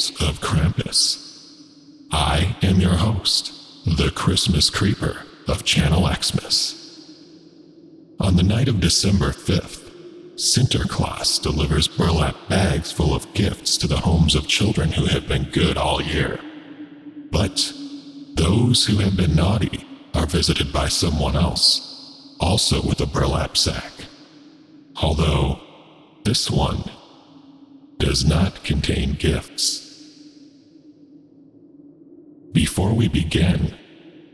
Tales of Krampus. I am your host, the Christmas Creeper of Channel Xmas. On the night of December 5th, Sinterklaas delivers burlap bags full of gifts to the homes of children who have been good all year. But those who have been naughty are visited by someone else, also with a burlap sack. Although, this one does not contain gifts. Before we begin,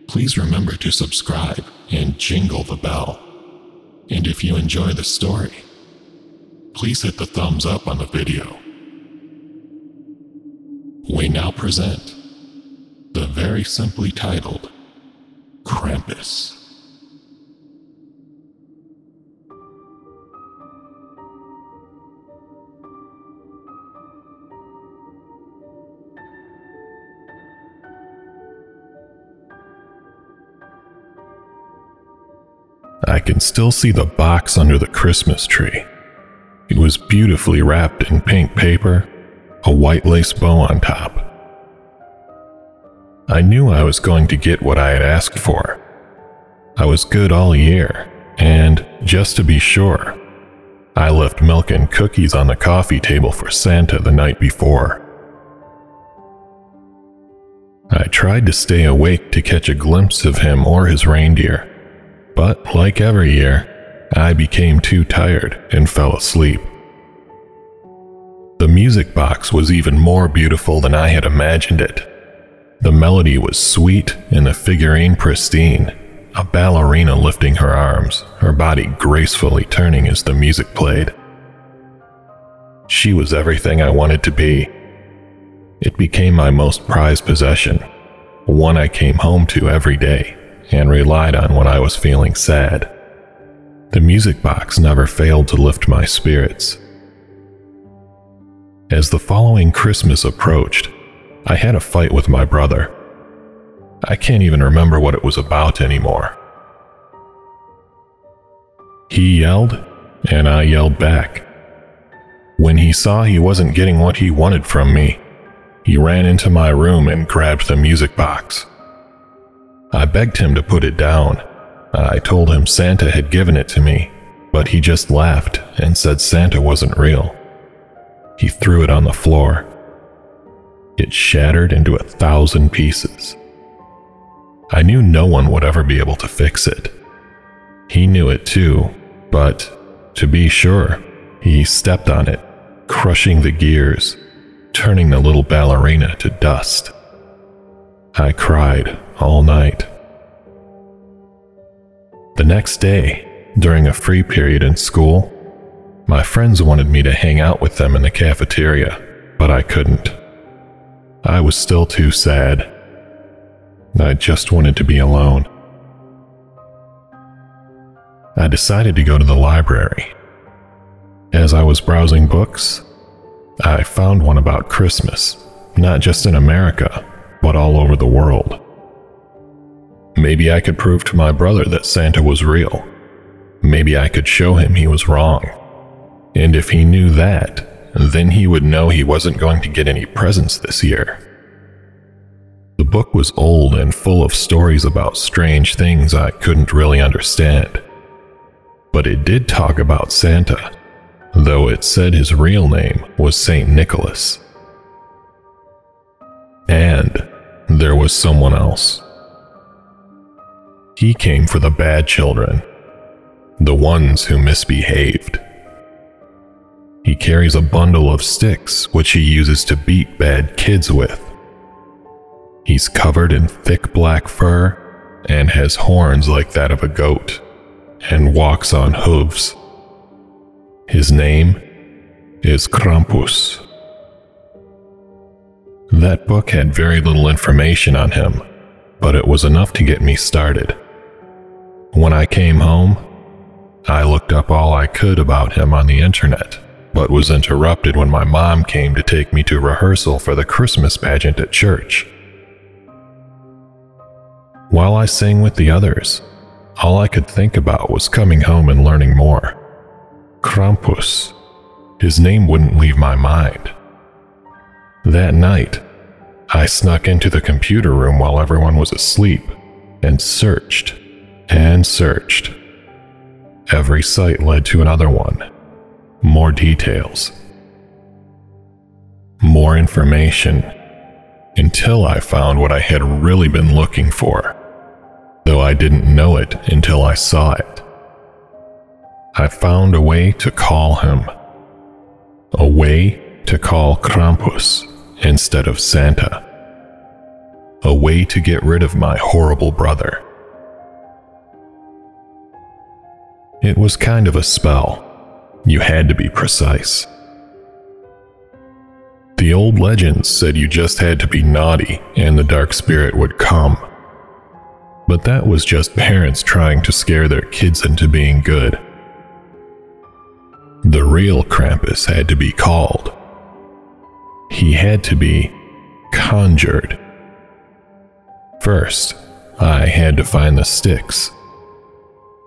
please remember to subscribe and jingle the bell. And if you enjoy the story, please hit the thumbs up on the video. We now present the very simply titled Krampus. Can still see the box under the Christmas tree. It was beautifully wrapped in pink paper, a white lace bow on top. I knew I was going to get what I had asked for. I was good all year, and just to be sure, I left milk and cookies on the coffee table for Santa the night before. I tried to stay awake to catch a glimpse of him or his reindeer but like every year, I became too tired and fell asleep. The music box was even more beautiful than I had imagined it. The melody was sweet and the figurine pristine, a ballerina lifting her arms, her body gracefully turning as the music played. She was everything I wanted to be. It became my most prized possession, one I came home to every day and relied on when I was feeling sad. The music box never failed to lift my spirits. As the following Christmas approached, I had a fight with my brother. I can't even remember what it was about anymore. He yelled, and I yelled back. When he saw he wasn't getting what he wanted from me, he ran into my room and grabbed the music box. I begged him to put it down. Uh, I told him Santa had given it to me, but he just laughed and said Santa wasn't real. He threw it on the floor. It shattered into a thousand pieces. I knew no one would ever be able to fix it. He knew it too, but to be sure, he stepped on it, crushing the gears, turning the little ballerina to dust. I cried all night. The next day, during a free period in school, my friends wanted me to hang out with them in the cafeteria, but I couldn't. I was still too sad. I just wanted to be alone. I decided to go to the library. As I was browsing books, I found one about Christmas, not just in America, but all over the world. Maybe I could prove to my brother that Santa was real. Maybe I could show him he was wrong. And if he knew that, then he would know he wasn't going to get any presents this year. The book was old and full of stories about strange things I couldn't really understand. But it did talk about Santa, though it said his real name was St. Nicholas. And there was someone else. He came for the bad children, the ones who misbehaved. He carries a bundle of sticks which he uses to beat bad kids with. He's covered in thick black fur and has horns like that of a goat and walks on hooves. His name is Krampus. That book had very little information on him, but it was enough to get me started. When I came home, I looked up all I could about him on the internet, but was interrupted when my mom came to take me to rehearsal for the Christmas pageant at church. While I sang with the others, all I could think about was coming home and learning more. Krampus. His name wouldn't leave my mind. That night, I snuck into the computer room while everyone was asleep and searched and searched. Every site led to another one. More details. More information. Until I found what I had really been looking for, though I didn't know it until I saw it. I found a way to call him. A way to call Krampus instead of Santa. A way to get rid of my horrible brother. It was kind of a spell. You had to be precise. The old legends said you just had to be naughty and the dark spirit would come. But that was just parents trying to scare their kids into being good. The real Krampus had to be called. He had to be conjured. First, I had to find the sticks.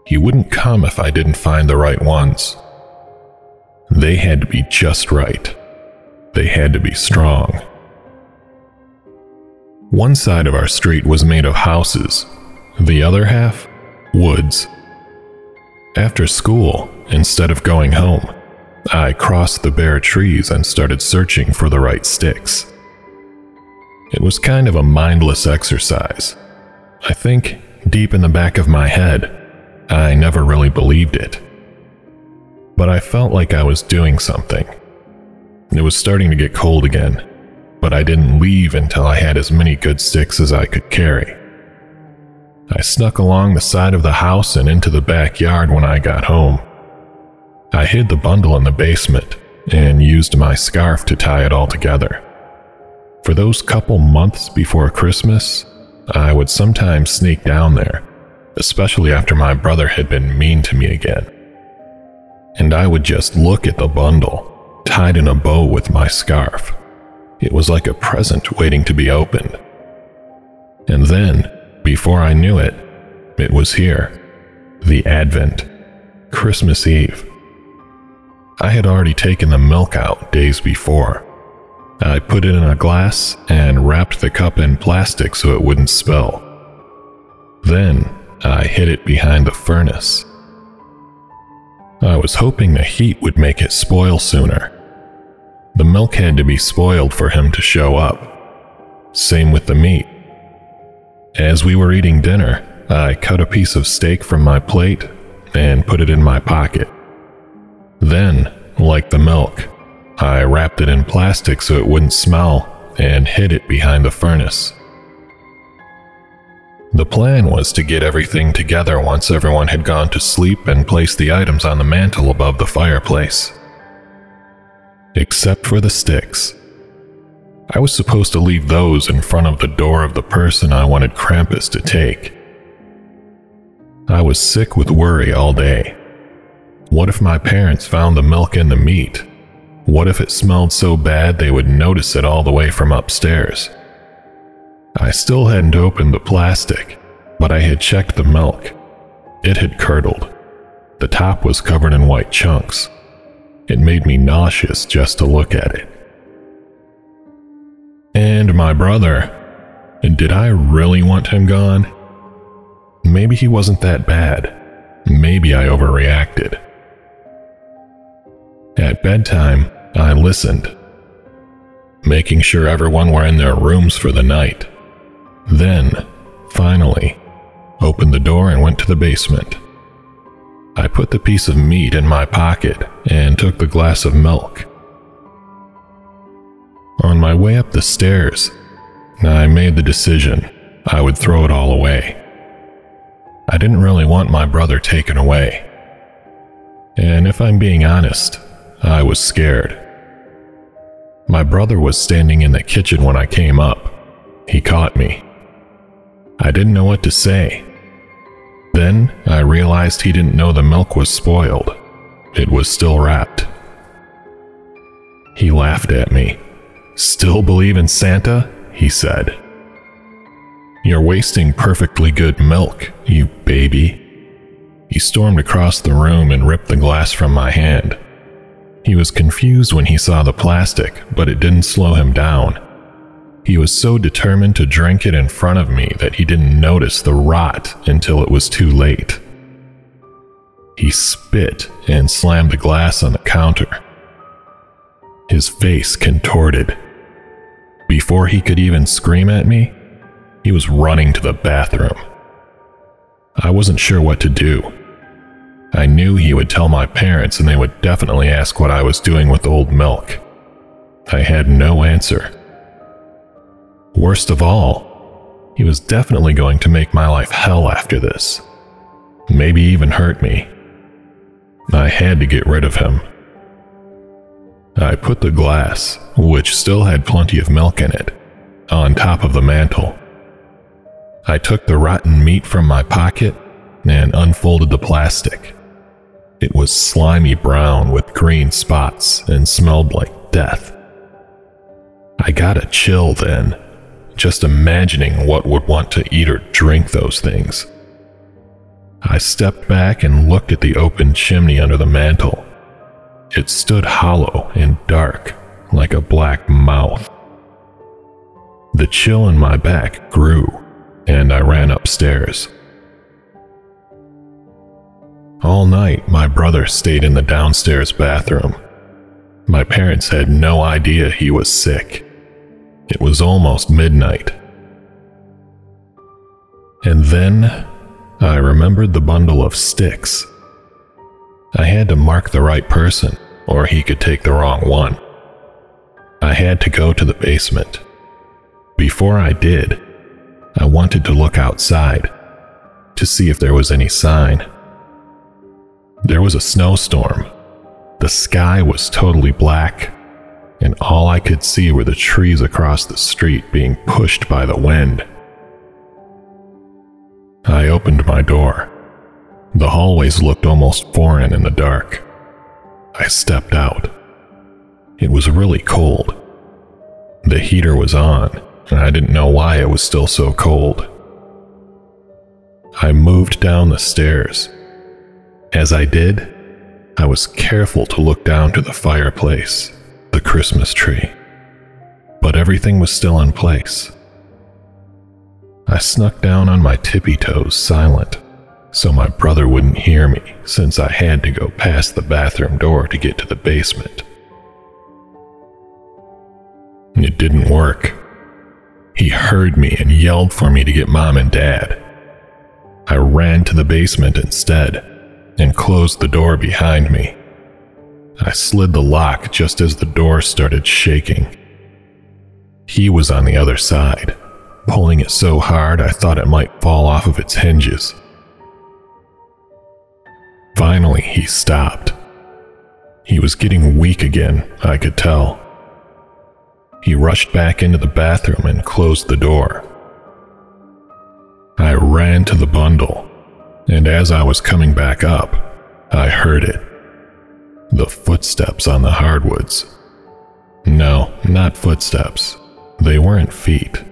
He wouldn't come if I didn't find the right ones. They had to be just right. They had to be strong. One side of our street was made of houses, the other half, woods. After school, instead of going home, I crossed the bare trees and started searching for the right sticks. It was kind of a mindless exercise. I think, deep in the back of my head, I never really believed it. But I felt like I was doing something. It was starting to get cold again, but I didn't leave until I had as many good sticks as I could carry. I snuck along the side of the house and into the backyard when I got home. I hid the bundle in the basement and used my scarf to tie it all together. For those couple months before Christmas, I would sometimes sneak down there especially after my brother had been mean to me again. And I would just look at the bundle, tied in a bow with my scarf. It was like a present waiting to be opened. And then, before I knew it, it was here the Advent, Christmas Eve. I had already taken the milk out days before. I put it in a glass and wrapped the cup in plastic so it wouldn't spill. Then I hid it behind the furnace. I was hoping the heat would make it spoil sooner. The milk had to be spoiled for him to show up. Same with the meat. As we were eating dinner, I cut a piece of steak from my plate and put it in my pocket. Then, like the milk, I wrapped it in plastic so it wouldn't smell and hid it behind the furnace. The plan was to get everything together once everyone had gone to sleep and place the items on the mantel above the fireplace. Except for the sticks. I was supposed to leave those in front of the door of the person I wanted Krampus to take. I was sick with worry all day. What if my parents found the milk and the meat? What if it smelled so bad they would notice it all the way from upstairs? I still hadn't opened the plastic, but I had checked the milk. It had curdled. The top was covered in white chunks. It made me nauseous just to look at it. And my brother. And Did I really want him gone? Maybe he wasn't that bad. Maybe I overreacted. At bedtime, I listened, making sure everyone were in their rooms for the night. Then, finally, opened the door and went to the basement. I put the piece of meat in my pocket and took the glass of milk. On my way up the stairs, I made the decision I would throw it all away. I didn't really want my brother taken away. And if I'm being honest, I was scared. My brother was standing in the kitchen when I came up. He caught me. I didn't know what to say. Then I realized he didn't know the milk was spoiled. It was still wrapped. He laughed at me. Still believe in Santa? He said. You're wasting perfectly good milk, you baby. He stormed across the room and ripped the glass from my hand. He was confused when he saw the plastic, but it didn't slow him down. He was so determined to drink it in front of me that he didn't notice the rot until it was too late. He spit and slammed the glass on the counter. His face contorted. Before he could even scream at me, he was running to the bathroom. I wasn't sure what to do. I knew he would tell my parents and they would definitely ask what I was doing with old milk. I had no answer. Worst of all, he was definitely going to make my life hell after this. Maybe even hurt me. I had to get rid of him. I put the glass, which still had plenty of milk in it, on top of the mantel. I took the rotten meat from my pocket and unfolded the plastic. It was slimy brown with green spots and smelled like death. I got a chill then, just imagining what would want to eat or drink those things. I stepped back and looked at the open chimney under the mantel. It stood hollow and dark, like a black mouth. The chill in my back grew, and I ran upstairs. All night, my brother stayed in the downstairs bathroom. My parents had no idea he was sick. It was almost midnight. And then I remembered the bundle of sticks. I had to mark the right person, or he could take the wrong one. I had to go to the basement. Before I did, I wanted to look outside to see if there was any sign. There was a snowstorm. The sky was totally black, and all I could see were the trees across the street being pushed by the wind. I opened my door. The hallways looked almost foreign in the dark. I stepped out. It was really cold. The heater was on, and I didn't know why it was still so cold. I moved down the stairs as I did, I was careful to look down to the fireplace, the Christmas tree, but everything was still in place. I snuck down on my tippy toes, silent, so my brother wouldn't hear me since I had to go past the bathroom door to get to the basement. It didn't work. He heard me and yelled for me to get mom and dad. I ran to the basement instead and closed the door behind me. I slid the lock just as the door started shaking. He was on the other side, pulling it so hard I thought it might fall off of its hinges. Finally, he stopped. He was getting weak again, I could tell. He rushed back into the bathroom and closed the door. I ran to the bundle and as I was coming back up, I heard it. The footsteps on the hardwoods. No, not footsteps. They weren't feet.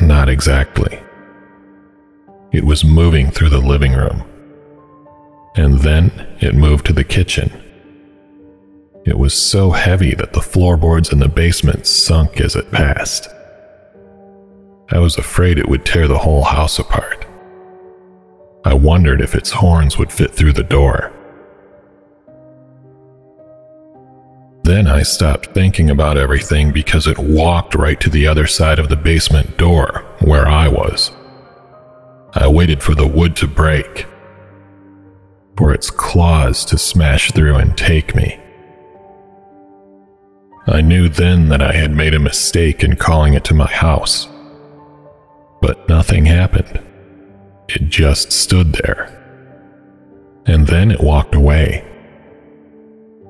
Not exactly. It was moving through the living room. And then it moved to the kitchen. It was so heavy that the floorboards in the basement sunk as it passed. I was afraid it would tear the whole house apart. I wondered if its horns would fit through the door. Then I stopped thinking about everything because it walked right to the other side of the basement door, where I was. I waited for the wood to break, for its claws to smash through and take me. I knew then that I had made a mistake in calling it to my house, but nothing happened. It just stood there. And then it walked away.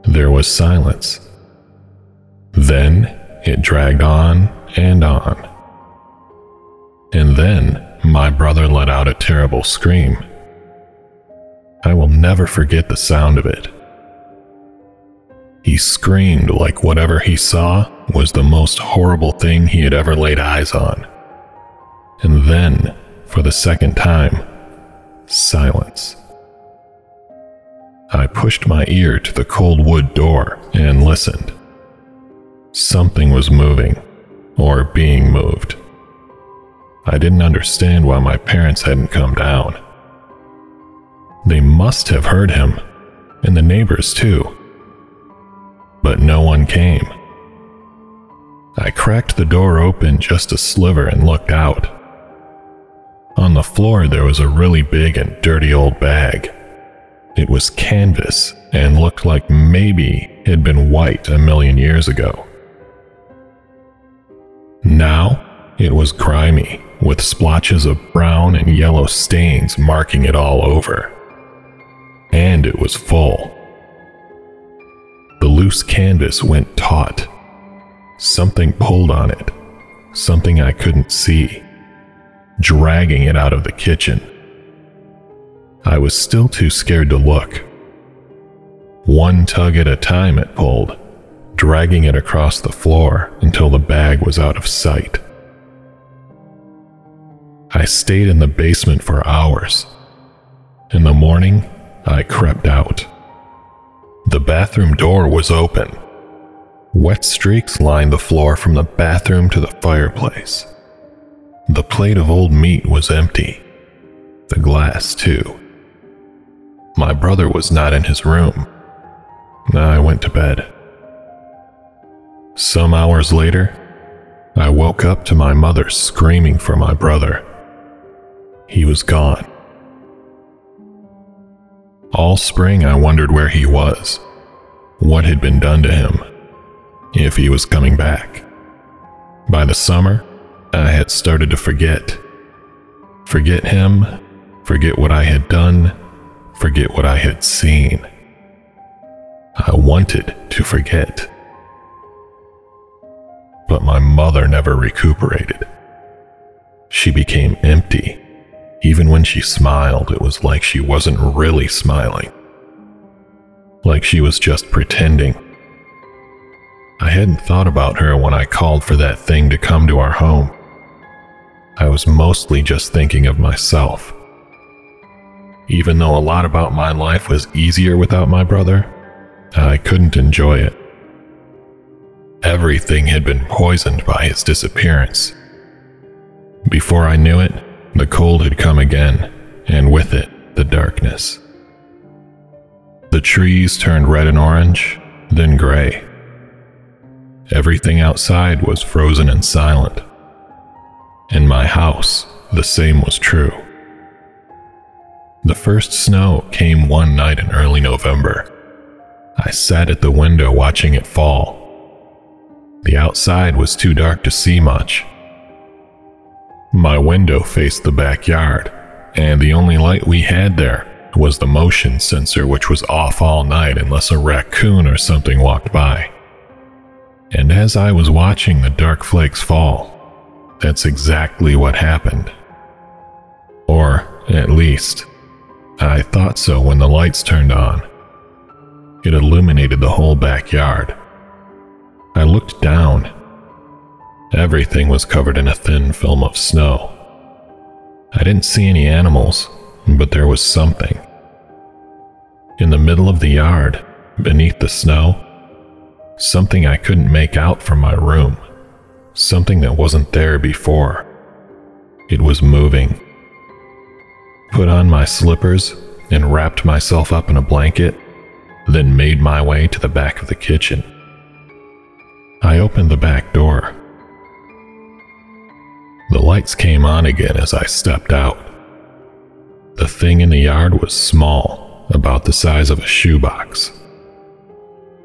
There was silence. Then it dragged on and on. And then my brother let out a terrible scream. I will never forget the sound of it. He screamed like whatever he saw was the most horrible thing he had ever laid eyes on. And then for the second time, silence. I pushed my ear to the cold wood door and listened. Something was moving, or being moved. I didn't understand why my parents hadn't come down. They must have heard him, and the neighbors too. But no one came. I cracked the door open just a sliver and looked out. On the floor, there was a really big and dirty old bag. It was canvas and looked like maybe it had been white a million years ago. Now, it was grimy, with splotches of brown and yellow stains marking it all over. And it was full. The loose canvas went taut Something pulled on it, something I couldn't see, dragging it out of the kitchen. I was still too scared to look. One tug at a time it pulled, dragging it across the floor until the bag was out of sight. I stayed in the basement for hours. In the morning, I crept out. The bathroom door was open Wet streaks lined the floor from the bathroom to the fireplace. The plate of old meat was empty. The glass, too. My brother was not in his room. I went to bed. Some hours later, I woke up to my mother screaming for my brother. He was gone. All spring, I wondered where he was, what had been done to him if he was coming back. By the summer, I had started to forget. Forget him, forget what I had done, forget what I had seen. I wanted to forget. But my mother never recuperated. She became empty. Even when she smiled, it was like she wasn't really smiling. Like she was just pretending I hadn't thought about her when I called for that thing to come to our home. I was mostly just thinking of myself. Even though a lot about my life was easier without my brother, I couldn't enjoy it. Everything had been poisoned by his disappearance. Before I knew it, the cold had come again, and with it, the darkness. The trees turned red and orange, then gray. Everything outside was frozen and silent. In my house, the same was true. The first snow came one night in early November. I sat at the window watching it fall. The outside was too dark to see much. My window faced the backyard, and the only light we had there was the motion sensor, which was off all night unless a raccoon or something walked by. And as I was watching the dark flakes fall, that's exactly what happened. Or, at least, I thought so when the lights turned on. It illuminated the whole backyard. I looked down. Everything was covered in a thin film of snow. I didn't see any animals, but there was something. In the middle of the yard, beneath the snow, Something I couldn't make out from my room. Something that wasn't there before. It was moving. Put on my slippers and wrapped myself up in a blanket, then made my way to the back of the kitchen. I opened the back door. The lights came on again as I stepped out. The thing in the yard was small, about the size of a shoebox.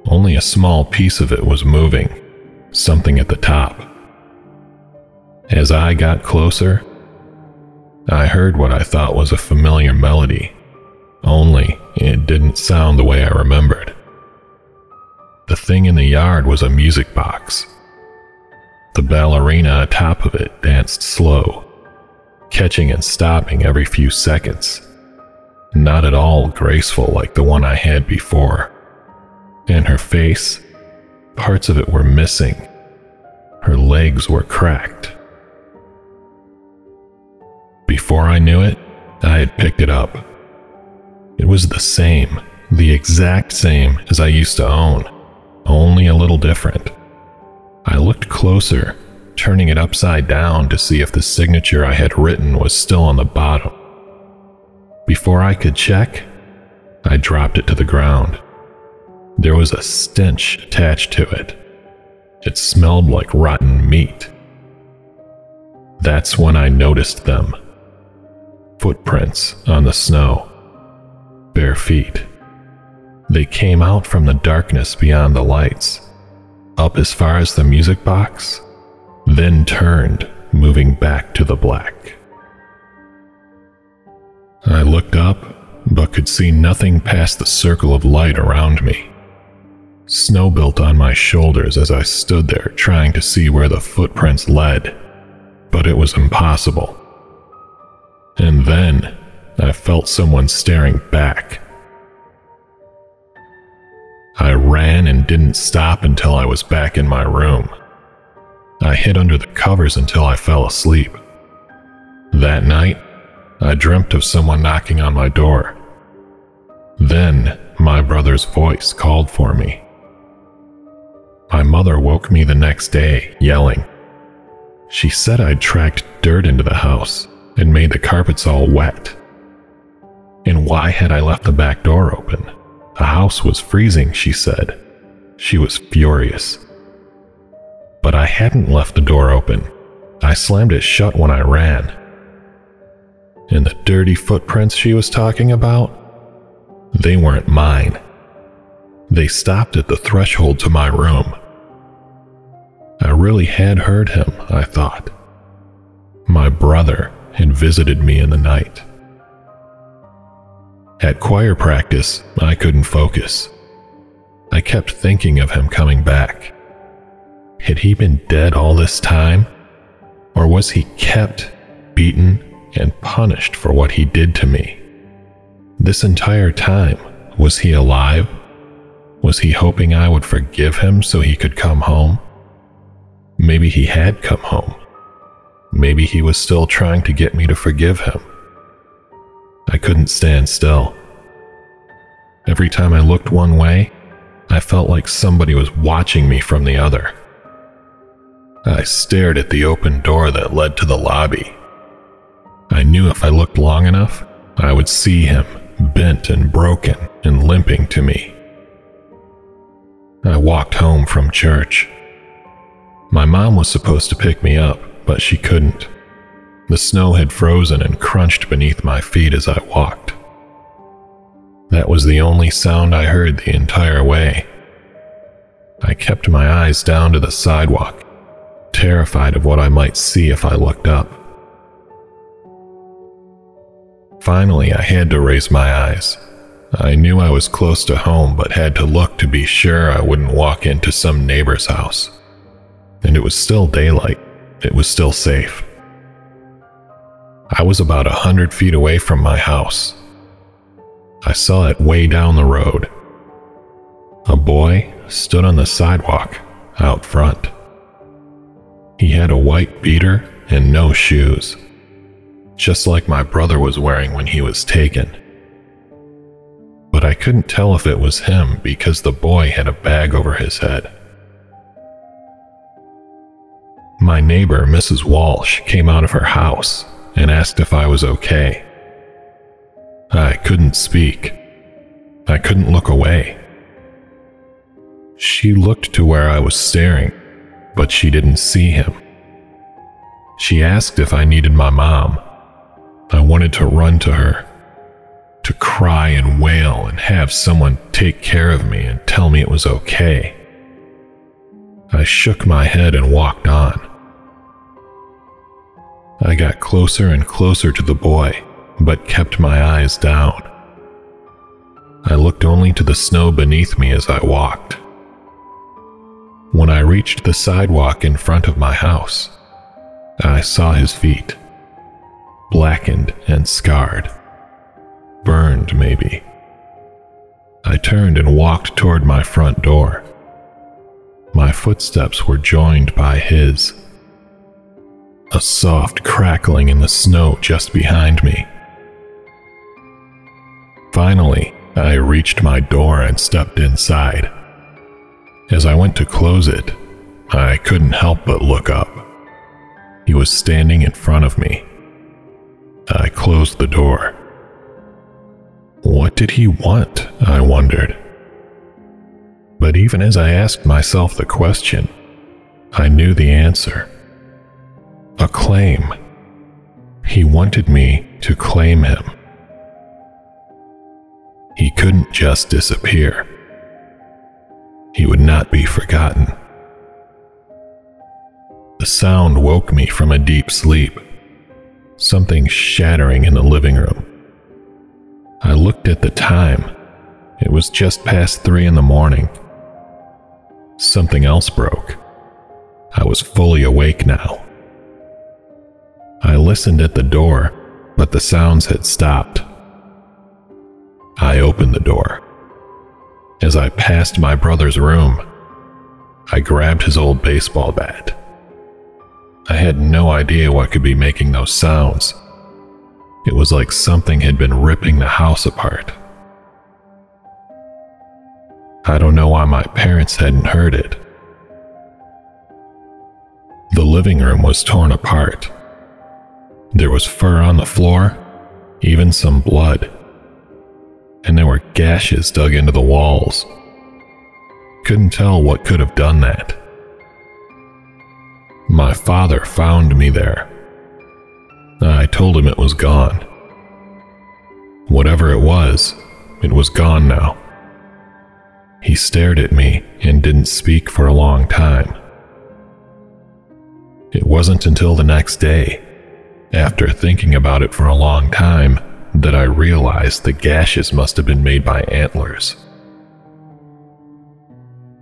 Only a small piece of it was moving, something at the top. As I got closer, I heard what I thought was a familiar melody, only it didn't sound the way I remembered. The thing in the yard was a music box. The ballerina atop of it danced slow, catching and stopping every few seconds. Not at all graceful like the one I had before and her face, parts of it were missing. Her legs were cracked. Before I knew it, I had picked it up. It was the same, the exact same as I used to own, only a little different. I looked closer, turning it upside down to see if the signature I had written was still on the bottom. Before I could check, I dropped it to the ground. There was a stench attached to it. It smelled like rotten meat. That's when I noticed them. Footprints on the snow. Bare feet. They came out from the darkness beyond the lights, up as far as the music box, then turned, moving back to the black. I looked up, but could see nothing past the circle of light around me. Snow built on my shoulders as I stood there trying to see where the footprints led, but it was impossible. And then I felt someone staring back I ran and didn't stop until I was back in my room. I hid under the covers until I fell asleep. That night, I dreamt of someone knocking on my door. Then, my brother's voice called for me. My mother woke me the next day, yelling. She said I'd tracked dirt into the house and made the carpets all wet. And why had I left the back door open? The house was freezing, she said. She was furious. But I hadn't left the door open. I slammed it shut when I ran. And the dirty footprints she was talking about? They weren't mine. They stopped at the threshold to my room. I really had heard him, I thought. My brother had visited me in the night. At choir practice, I couldn't focus. I kept thinking of him coming back. Had he been dead all this time? Or was he kept, beaten, and punished for what he did to me? This entire time, was he alive? Was he hoping I would forgive him so he could come home? Maybe he had come home. Maybe he was still trying to get me to forgive him. I couldn't stand still. Every time I looked one way, I felt like somebody was watching me from the other. I stared at the open door that led to the lobby. I knew if I looked long enough, I would see him, bent and broken and limping to me. I walked home from church. My mom was supposed to pick me up, but she couldn't. The snow had frozen and crunched beneath my feet as I walked. That was the only sound I heard the entire way. I kept my eyes down to the sidewalk, terrified of what I might see if I looked up. Finally, I had to raise my eyes. I knew I was close to home, but had to look to be sure I wouldn't walk into some neighbor's house. And it was still daylight. It was still safe. I was about a hundred feet away from my house. I saw it way down the road. A boy stood on the sidewalk out front. He had a white beater and no shoes, just like my brother was wearing when he was taken. But I couldn't tell if it was him because the boy had a bag over his head. My neighbor, Mrs. Walsh, came out of her house and asked if I was okay. I couldn't speak. I couldn't look away. She looked to where I was staring, but she didn't see him. She asked if I needed my mom. I wanted to run to her, to cry and wail and have someone take care of me and tell me it was okay. I shook my head and walked on. I got closer and closer to the boy, but kept my eyes down. I looked only to the snow beneath me as I walked. When I reached the sidewalk in front of my house, I saw his feet, blackened and scarred, burned maybe. I turned and walked toward my front door. My footsteps were joined by his a soft crackling in the snow just behind me. Finally, I reached my door and stepped inside. As I went to close it, I couldn't help but look up. He was standing in front of me. I closed the door. What did he want? I wondered. But even as I asked myself the question, I knew the answer. A claim. He wanted me to claim him. He couldn't just disappear. He would not be forgotten. The sound woke me from a deep sleep, something shattering in the living room. I looked at the time. It was just past three in the morning. Something else broke. I was fully awake now. I listened at the door, but the sounds had stopped. I opened the door. As I passed my brother's room, I grabbed his old baseball bat. I had no idea what could be making those sounds. It was like something had been ripping the house apart. I don't know why my parents hadn't heard it. The living room was torn apart. There was fur on the floor, even some blood. And there were gashes dug into the walls. Couldn't tell what could have done that. My father found me there. I told him it was gone. Whatever it was, it was gone now. He stared at me and didn't speak for a long time. It wasn't until the next day, after thinking about it for a long time, that I realized the gashes must have been made by antlers.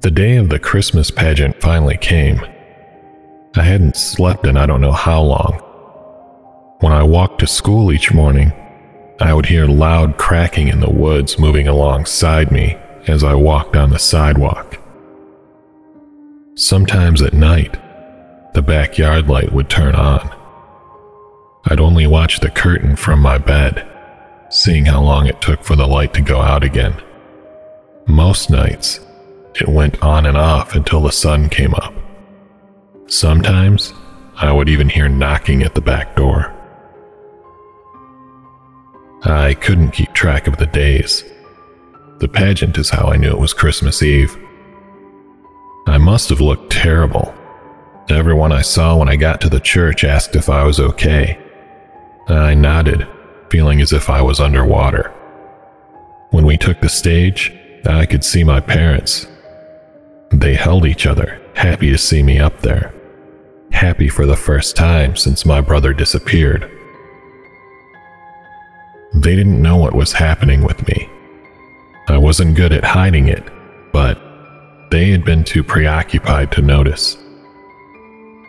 The day of the Christmas pageant finally came. I hadn't slept in I don't know how long. When I walked to school each morning, I would hear loud cracking in the woods moving alongside me as I walked on the sidewalk. Sometimes at night, the backyard light would turn on. I'd only watch the curtain from my bed, seeing how long it took for the light to go out again. Most nights, it went on and off until the sun came up. Sometimes I would even hear knocking at the back door. I couldn't keep track of the days. The pageant is how I knew it was Christmas Eve. I must have looked terrible. Everyone I saw when I got to the church asked if I was okay. I nodded, feeling as if I was underwater. When we took the stage, I could see my parents. They held each other, happy to see me up there happy for the first time since my brother disappeared. They didn't know what was happening with me. I wasn't good at hiding it, but they had been too preoccupied to notice.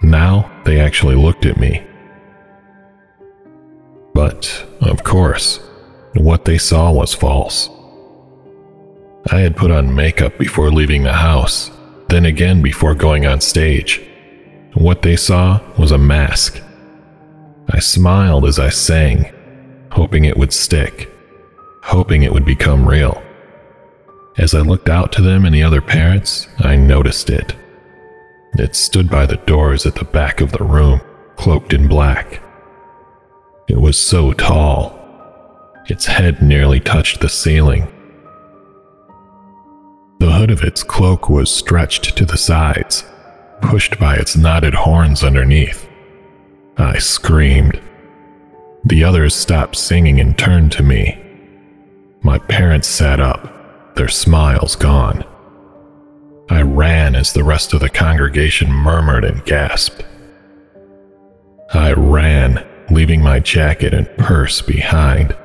Now they actually looked at me. But, of course, what they saw was false. I had put on makeup before leaving the house, then again before going on stage. What they saw was a mask. I smiled as I sang, hoping it would stick, hoping it would become real. As I looked out to them and the other parents, I noticed it. It stood by the doors at the back of the room, cloaked in black. It was so tall. Its head nearly touched the ceiling. The hood of its cloak was stretched to the sides, pushed by its knotted horns underneath. I screamed. The others stopped singing and turned to me. My parents sat up, their smiles gone. I ran as the rest of the congregation murmured and gasped. I ran, leaving my jacket and purse behind.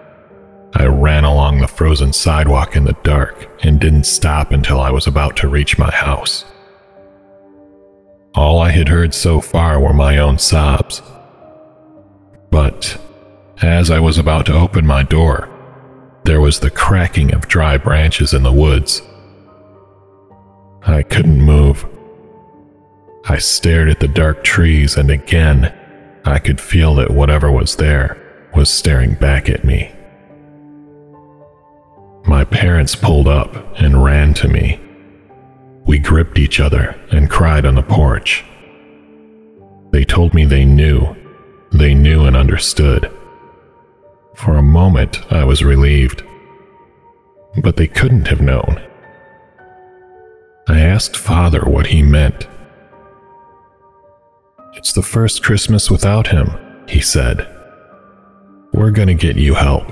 I ran along the frozen sidewalk in the dark and didn't stop until I was about to reach my house. All I had heard so far were my own sobs. But as I was about to open my door, there was the cracking of dry branches in the woods. I couldn't move. I stared at the dark trees, and again, I could feel that whatever was there was staring back at me. My parents pulled up and ran to me. We gripped each other and cried on the porch. They told me they knew. They knew and understood. For a moment, I was relieved. But they couldn't have known. I asked Father what he meant. It's the first Christmas without him, he said. We're gonna get you help.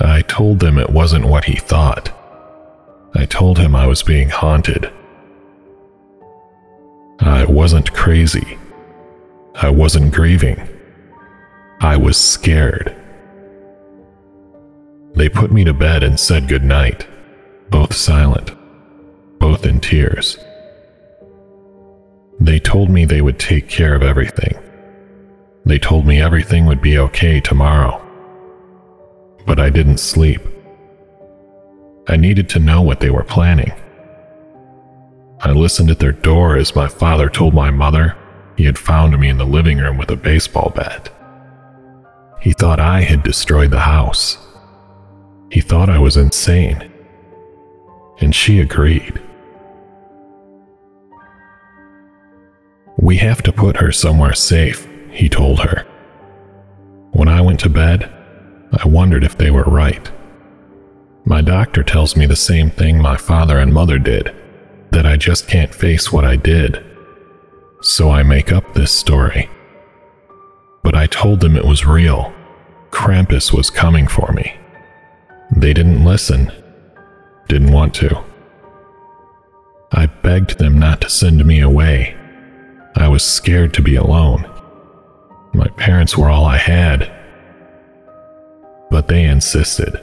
I told them it wasn't what he thought. I told him I was being haunted. I wasn't crazy. I wasn't grieving. I was scared. They put me to bed and said goodnight, both silent, both in tears. They told me they would take care of everything. They told me everything would be okay tomorrow. But I didn't sleep. I needed to know what they were planning. I listened at their door as my father told my mother he had found me in the living room with a baseball bat. He thought I had destroyed the house. He thought I was insane. And she agreed. We have to put her somewhere safe, he told her. When I went to bed, I wondered if they were right. My doctor tells me the same thing my father and mother did that I just can't face what I did. So I make up this story. But I told them it was real. Krampus was coming for me. They didn't listen, didn't want to. I begged them not to send me away. I was scared to be alone. My parents were all I had. But they insisted.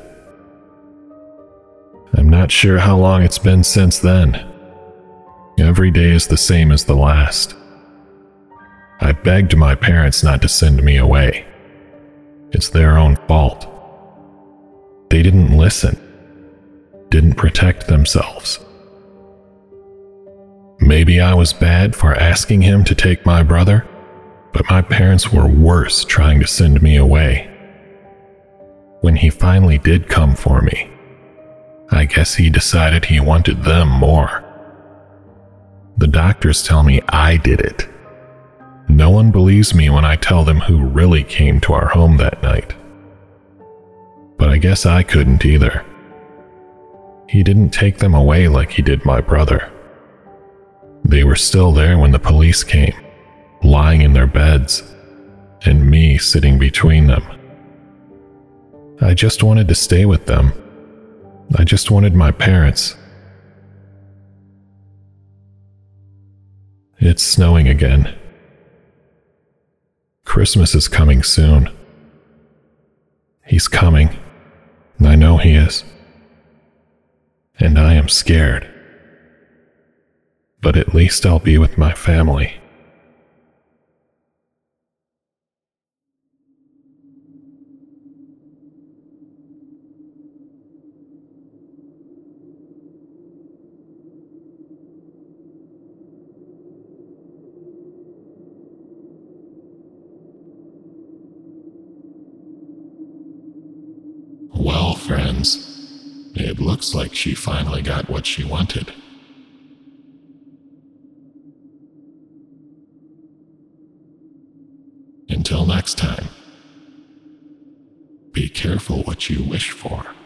I'm not sure how long it's been since then. Every day is the same as the last. I begged my parents not to send me away. It's their own fault. They didn't listen, didn't protect themselves. Maybe I was bad for asking him to take my brother, but my parents were worse trying to send me away. When he finally did come for me, I guess he decided he wanted them more. The doctors tell me I did it. No one believes me when I tell them who really came to our home that night. But I guess I couldn't either. He didn't take them away like he did my brother. They were still there when the police came, lying in their beds, and me sitting between them. I just wanted to stay with them I just wanted my parents. It's snowing again. Christmas is coming soon. He's coming. I know he is. And I am scared. But at least I'll be with my family. Well, friends, it looks like she finally got what she wanted. Until next time, be careful what you wish for.